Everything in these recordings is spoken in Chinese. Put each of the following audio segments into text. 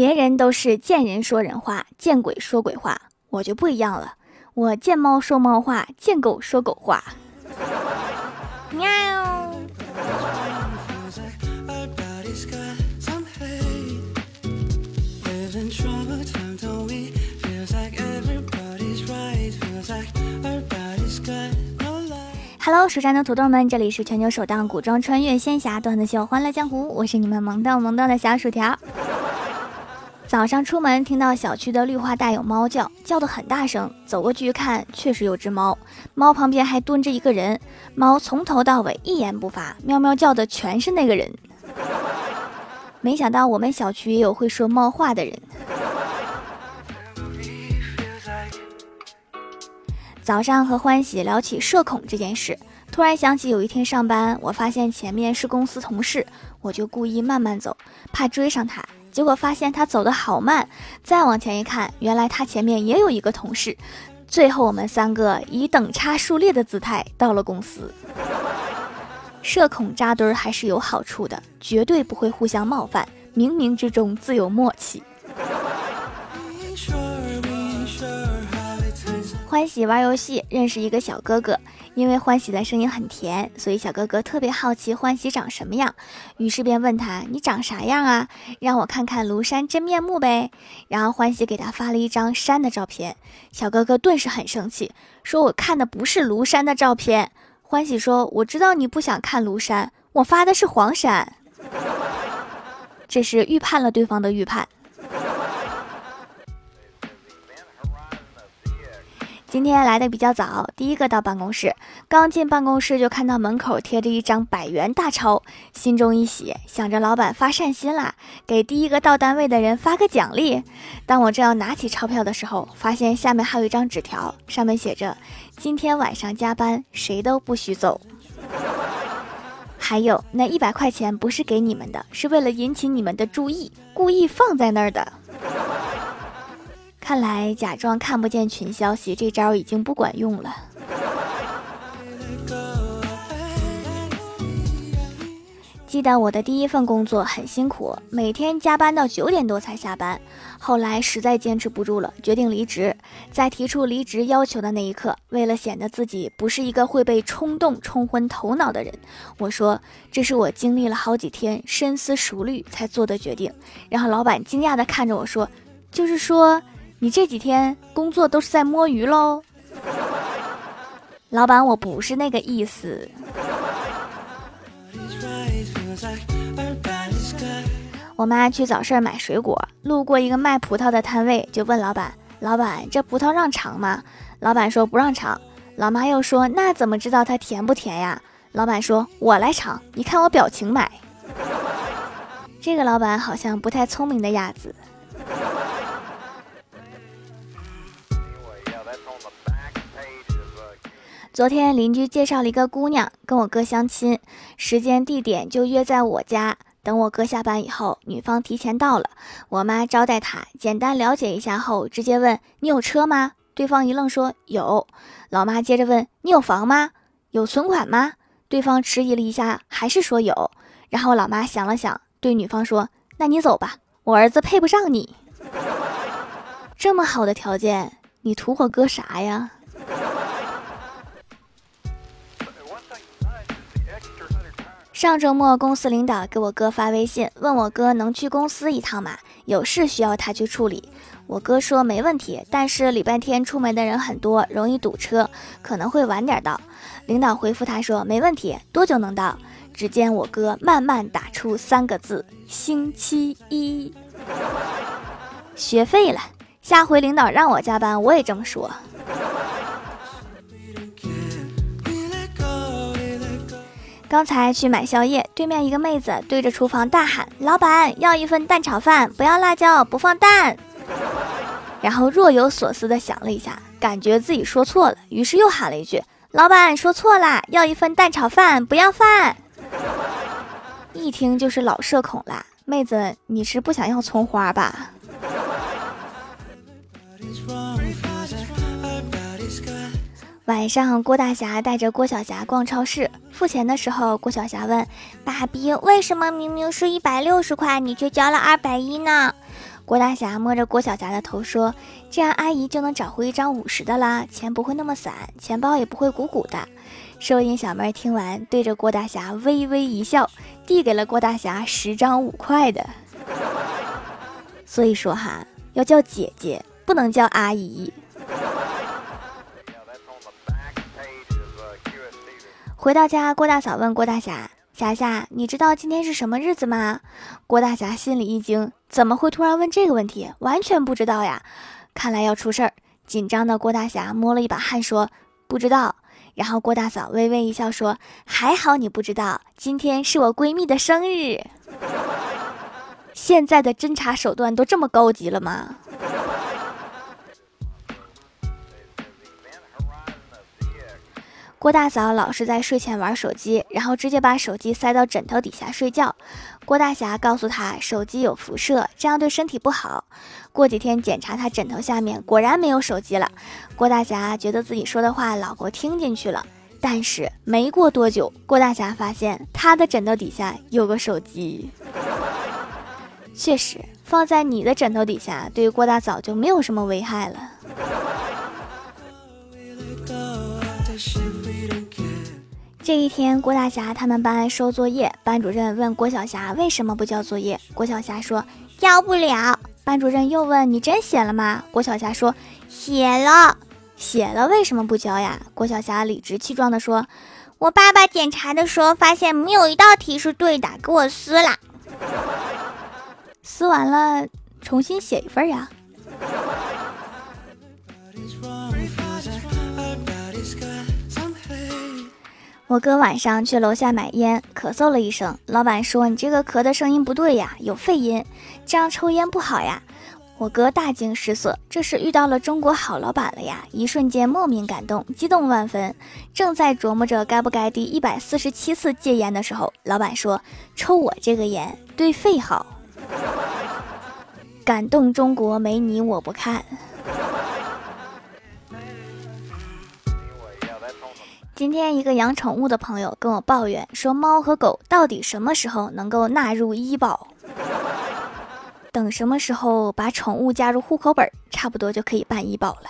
别人都是见人说人话，见鬼说鬼话，我就不一样了，我见猫说猫话，见狗说狗话。喵。Hello，蜀山的土豆们，这里是全球首档古装穿越仙侠段子秀《欢乐江湖》，我是你们萌逗萌逗的小薯条。早上出门听到小区的绿化带有猫叫，叫得很大声，走过去一看，确实有只猫，猫旁边还蹲着一个人，猫从头到尾一言不发，喵喵叫的全是那个人。没想到我们小区也有会说猫话的人。早上和欢喜聊起社恐这件事，突然想起有一天上班，我发现前面是公司同事，我就故意慢慢走，怕追上他。结果发现他走得好慢，再往前一看，原来他前面也有一个同事。最后我们三个以等差数列的姿态到了公司。社恐扎堆还是有好处的，绝对不会互相冒犯，冥冥之中自有默契。欢喜玩游戏认识一个小哥哥，因为欢喜的声音很甜，所以小哥哥特别好奇欢喜长什么样，于是便问他：“你长啥样啊？让我看看庐山真面目呗。”然后欢喜给他发了一张山的照片，小哥哥顿时很生气，说：“我看的不是庐山的照片。”欢喜说：“我知道你不想看庐山，我发的是黄山。”这是预判了对方的预判。今天来的比较早，第一个到办公室，刚进办公室就看到门口贴着一张百元大钞，心中一喜，想着老板发善心啦，给第一个到单位的人发个奖励。当我正要拿起钞票的时候，发现下面还有一张纸条，上面写着：“今天晚上加班，谁都不许走。” 还有那一百块钱不是给你们的，是为了引起你们的注意，故意放在那儿的。看来假装看不见群消息这招已经不管用了。记得我的第一份工作很辛苦，每天加班到九点多才下班。后来实在坚持不住了，决定离职。在提出离职要求的那一刻，为了显得自己不是一个会被冲动冲昏头脑的人，我说这是我经历了好几天深思熟虑才做的决定。然后老板惊讶地看着我说：“就是说。”你这几天工作都是在摸鱼喽，老板，我不是那个意思。我妈去早市买水果，路过一个卖葡萄的摊位，就问老板：“老板，这葡萄让尝吗？”老板说：“不让尝。”老妈又说：“那怎么知道它甜不甜呀？”老板说：“我来尝，你看我表情买。”这个老板好像不太聪明的样子。昨天邻居介绍了一个姑娘跟我哥相亲，时间地点就约在我家。等我哥下班以后，女方提前到了，我妈招待他，简单了解一下后，直接问：“你有车吗？”对方一愣，说：“有。”老妈接着问：“你有房吗？有存款吗？”对方迟疑了一下，还是说有。然后老妈想了想，对女方说：“那你走吧，我儿子配不上你。这么好的条件，你图我哥啥呀？”上周末，公司领导给我哥发微信，问我哥能去公司一趟吗？有事需要他去处理。我哥说没问题，但是礼拜天出门的人很多，容易堵车，可能会晚点到。领导回复他说没问题，多久能到？只见我哥慢慢打出三个字：星期一。学废了，下回领导让我加班，我也这么说。刚才去买宵夜，对面一个妹子对着厨房大喊：“老板，要一份蛋炒饭，不要辣椒，不放蛋。”然后若有所思的想了一下，感觉自己说错了，于是又喊了一句：“老板，说错了，要一份蛋炒饭，不要饭。”一听就是老社恐啦，妹子，你是不想要葱花吧？晚上，郭大侠带着郭小霞逛超市，付钱的时候，郭小霞问：“爸比，为什么明明是一百六十块，你却交了二百一呢？”郭大侠摸着郭小霞的头说：“这样阿姨就能找回一张五十的啦，钱不会那么散，钱包也不会鼓鼓的。”收银小妹听完，对着郭大侠微微一笑，递给了郭大侠十张五块的。所以说哈，要叫姐姐，不能叫阿姨。回到家，郭大嫂问郭大侠。霞霞，你知道今天是什么日子吗？郭大侠心里一惊，怎么会突然问这个问题？完全不知道呀！看来要出事儿。紧张的郭大侠摸了一把汗，说：“不知道。”然后郭大嫂微微一笑，说：“还好你不知道，今天是我闺蜜的生日。”现在的侦查手段都这么高级了吗？郭大嫂老是在睡前玩手机，然后直接把手机塞到枕头底下睡觉。郭大侠告诉他，手机有辐射，这样对身体不好。过几天检查他枕头下面，果然没有手机了。郭大侠觉得自己说的话老婆听进去了，但是没过多久，郭大侠发现他的枕头底下有个手机。确实，放在你的枕头底下，对郭大嫂就没有什么危害了。这一天，郭大侠他们班收作业，班主任问郭晓霞为什么不交作业。郭晓霞说交不了。班主任又问你真写了吗？郭晓霞说写了。写了为什么不交呀？郭晓霞理直气壮地说，我爸爸检查的时候发现没有一道题是对的，给我撕了。撕完了重新写一份呀。我哥晚上去楼下买烟，咳嗽了一声。老板说：“你这个咳的声音不对呀，有肺音，这样抽烟不好呀。”我哥大惊失色，这是遇到了中国好老板了呀！一瞬间莫名感动，激动万分。正在琢磨着该不该第一百四十七次戒烟的时候，老板说：“抽我这个烟对肺好。”感动中国没你我不看。今天一个养宠物的朋友跟我抱怨说，猫和狗到底什么时候能够纳入医保？等什么时候把宠物加入户口本，差不多就可以办医保了。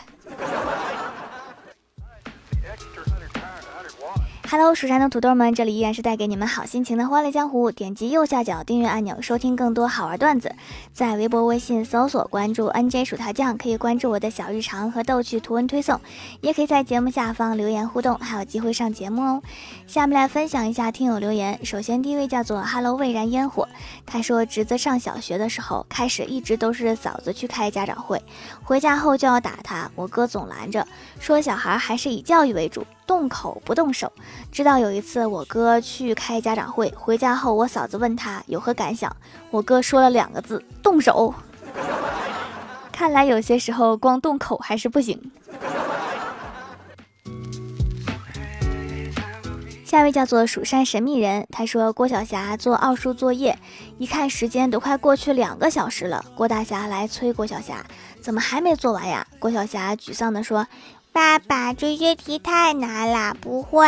Hello，蜀山的土豆们，这里依然是带给你们好心情的欢乐江湖。点击右下角订阅按钮，收听更多好玩段子。在微博、微信搜索关注 NJ 薯条酱，可以关注我的小日常和逗趣图文推送，也可以在节目下方留言互动，还有机会上节目哦。下面来分享一下听友留言。首先第一位叫做 Hello 蔚然烟火，他说侄子上小学的时候，开始一直都是嫂子去开家长会，回家后就要打他，我哥总拦着，说小孩还是以教育为主。动口不动手，知道有一次我哥去开家长会，回家后我嫂子问他有何感想，我哥说了两个字：动手。看来有些时候光动口还是不行。下一位叫做蜀山神秘人，他说郭晓霞做奥数作业，一看时间都快过去两个小时了，郭大侠来催郭晓霞，怎么还没做完呀？郭晓霞沮丧地说。爸爸，这些题太难了，不会。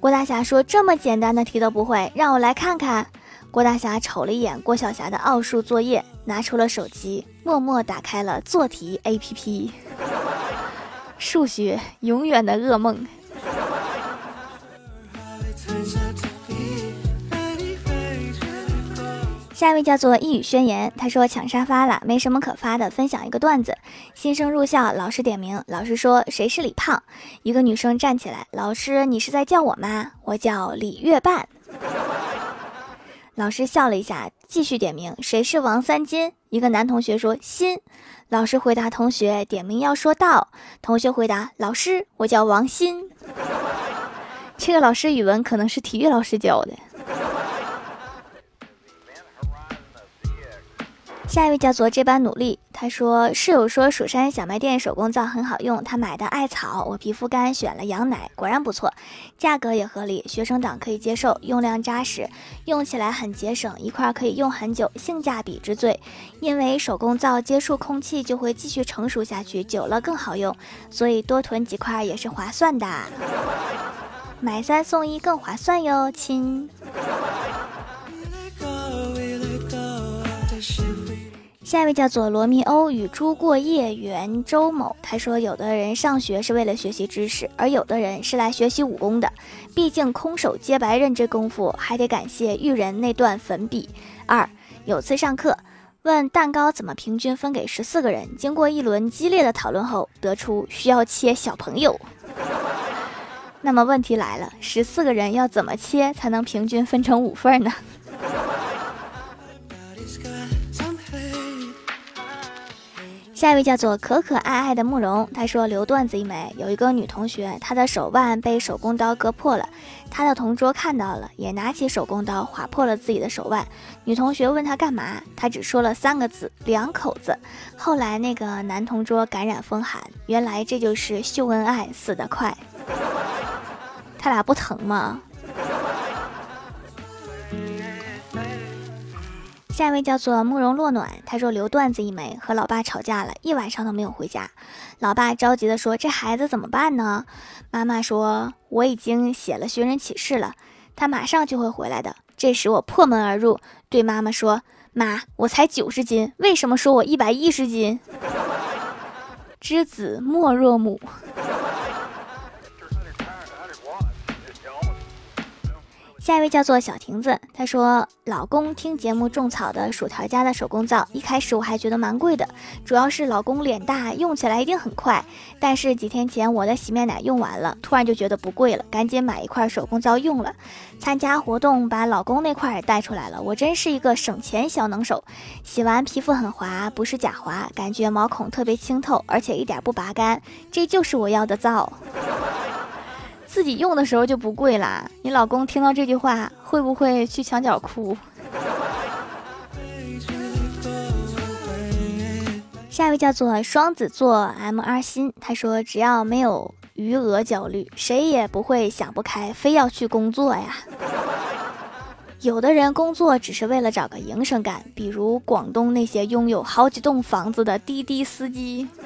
郭大侠说：“这么简单的题都不会，让我来看看。”郭大侠瞅了一眼郭晓霞的奥数作业，拿出了手机，默默打开了做题 APP。数学永远的噩梦。下一位叫做一语宣言，他说抢沙发了，没什么可发的，分享一个段子。新生入校，老师点名，老师说谁是李胖？一个女生站起来，老师你是在叫我吗？我叫李月半。老师笑了一下，继续点名，谁是王三金？一个男同学说新。老师回答同学点名要说到，同学回答老师我叫王鑫。这个老师语文可能是体育老师教的。下一位叫做这般努力，他说室友说蜀山小卖店手工皂很好用，他买的艾草，我皮肤干选了羊奶，果然不错，价格也合理，学生党可以接受，用量扎实，用起来很节省，一块可以用很久，性价比之最。因为手工皂接触空气就会继续成熟下去，久了更好用，所以多囤几块也是划算的，买三送一更划算哟，亲。下一位叫做罗密欧与猪过夜原周某，他说：“有的人上学是为了学习知识，而有的人是来学习武功的。毕竟空手接白刃这功夫，还得感谢育人那段粉笔。”二，有次上课问蛋糕怎么平均分给十四个人，经过一轮激烈的讨论后，得出需要切小朋友。那么问题来了，十四个人要怎么切才能平均分成五份呢？下一位叫做可可爱爱的慕容，他说留段子一枚。有一个女同学，她的手腕被手工刀割破了，她的同桌看到了，也拿起手工刀划破了自己的手腕。女同学问他干嘛，他只说了三个字：两口子。后来那个男同桌感染风寒，原来这就是秀恩爱死得快。他俩不疼吗？下一位叫做慕容落暖，他说留段子一枚，和老爸吵架了一晚上都没有回家，老爸着急的说这孩子怎么办呢？妈妈说我已经写了寻人启事了，他马上就会回来的。这时我破门而入，对妈妈说妈，我才九十斤，为什么说我一百一十斤？知子莫若母。下一位叫做小亭子，他说：“老公听节目种草的薯条家的手工皂，一开始我还觉得蛮贵的，主要是老公脸大，用起来一定很快。但是几天前我的洗面奶用完了，突然就觉得不贵了，赶紧买一块手工皂用了。参加活动把老公那块也带出来了，我真是一个省钱小能手。洗完皮肤很滑，不是假滑，感觉毛孔特别清透，而且一点不拔干，这就是我要的皂。”自己用的时候就不贵啦。你老公听到这句话会不会去墙角哭？下一位叫做双子座 M R 心，他说只要没有余额焦虑，谁也不会想不开，非要去工作呀。有的人工作只是为了找个营生干，比如广东那些拥有好几栋房子的滴滴司机。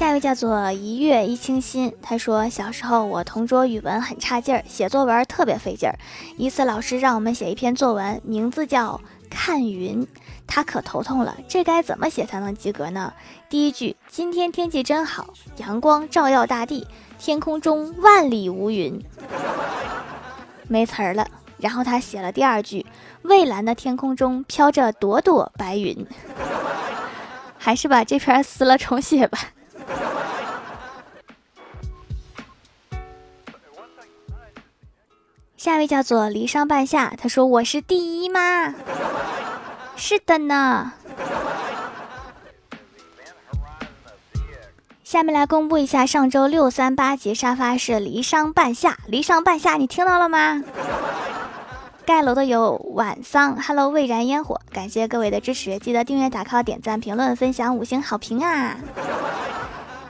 下一位叫做一月一清新，他说小时候我同桌语文很差劲儿，写作文特别费劲儿。一次老师让我们写一篇作文，名字叫《看云》，他可头痛了，这该怎么写才能及格呢？第一句，今天天气真好，阳光照耀大地，天空中万里无云，没词儿了。然后他写了第二句，蔚蓝的天空中飘着朵朵白云，还是把这篇撕了重写吧。下一位叫做离殇半夏，他说：“我是第一吗？” 是的呢。下面来公布一下上周六三八节沙发是离殇半夏，离殇半夏，你听到了吗？盖楼的有晚桑，Hello，蔚然烟火，感谢各位的支持，记得订阅、打 call、点赞、评论、分享、五星好评啊！